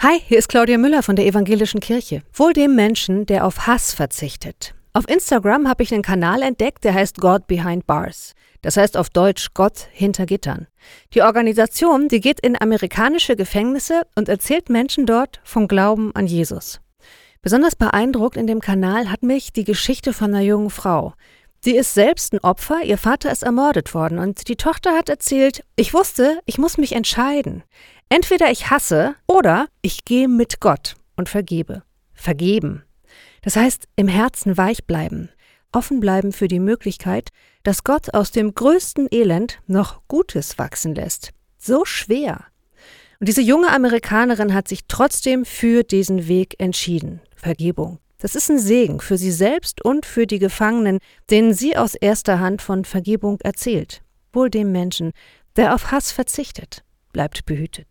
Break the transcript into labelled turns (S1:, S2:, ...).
S1: Hi, hier ist Claudia Müller von der Evangelischen Kirche. Wohl dem Menschen, der auf Hass verzichtet. Auf Instagram habe ich einen Kanal entdeckt, der heißt God Behind Bars. Das heißt auf Deutsch Gott hinter Gittern. Die Organisation, die geht in amerikanische Gefängnisse und erzählt Menschen dort vom Glauben an Jesus. Besonders beeindruckt in dem Kanal hat mich die Geschichte von einer jungen Frau. Sie ist selbst ein Opfer, ihr Vater ist ermordet worden und die Tochter hat erzählt, ich wusste, ich muss mich entscheiden. Entweder ich hasse oder ich gehe mit Gott und vergebe. Vergeben. Das heißt, im Herzen weich bleiben, offen bleiben für die Möglichkeit, dass Gott aus dem größten Elend noch Gutes wachsen lässt. So schwer. Und diese junge Amerikanerin hat sich trotzdem für diesen Weg entschieden. Vergebung. Das ist ein Segen für sie selbst und für die Gefangenen, denen sie aus erster Hand von Vergebung erzählt. Wohl dem Menschen, der auf Hass verzichtet bleibt behütet.